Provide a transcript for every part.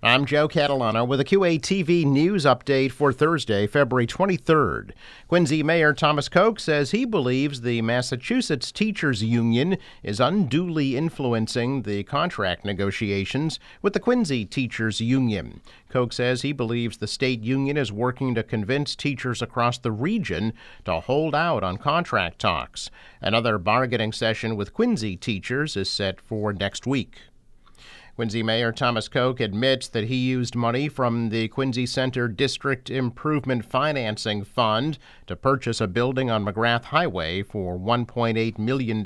I'm Joe Catalano with a QATV news update for Thursday, February 23rd. Quincy Mayor Thomas Koch says he believes the Massachusetts Teachers Union is unduly influencing the contract negotiations with the Quincy Teachers Union. Koch says he believes the state union is working to convince teachers across the region to hold out on contract talks. Another bargaining session with Quincy teachers is set for next week. Quincy Mayor Thomas Koch admits that he used money from the Quincy Center District Improvement Financing Fund to purchase a building on McGrath Highway for $1.8 million.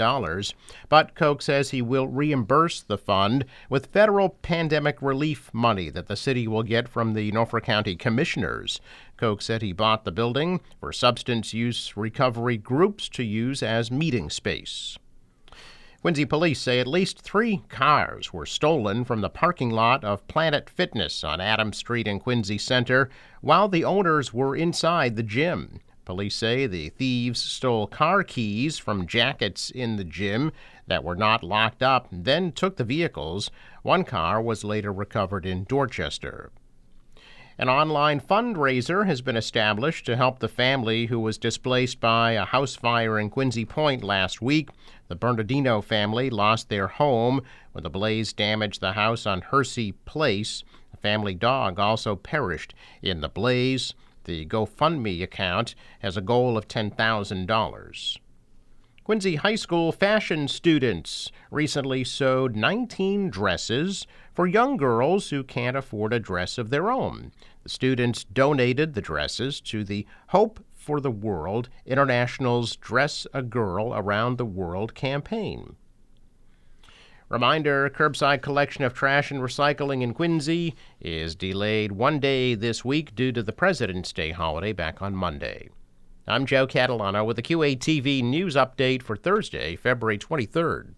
But Koch says he will reimburse the fund with federal pandemic relief money that the city will get from the Norfolk County Commissioners. Koch said he bought the building for substance use recovery groups to use as meeting space. Quincy police say at least three cars were stolen from the parking lot of Planet Fitness on Adams Street in Quincy Center while the owners were inside the gym. Police say the thieves stole car keys from jackets in the gym that were not locked up, then took the vehicles. One car was later recovered in Dorchester. An online fundraiser has been established to help the family who was displaced by a house fire in Quincy Point last week. The Bernardino family lost their home when the blaze damaged the house on Hersey Place. The family dog also perished in the blaze. The GoFundMe account has a goal of $10,000. Quincy High School fashion students recently sewed 19 dresses for young girls who can't afford a dress of their own. The students donated the dresses to the Hope for the World International's Dress a Girl Around the World campaign. Reminder curbside collection of trash and recycling in Quincy is delayed one day this week due to the President's Day holiday back on Monday. I'm Joe Catalano with the QATV news update for Thursday, February 23rd.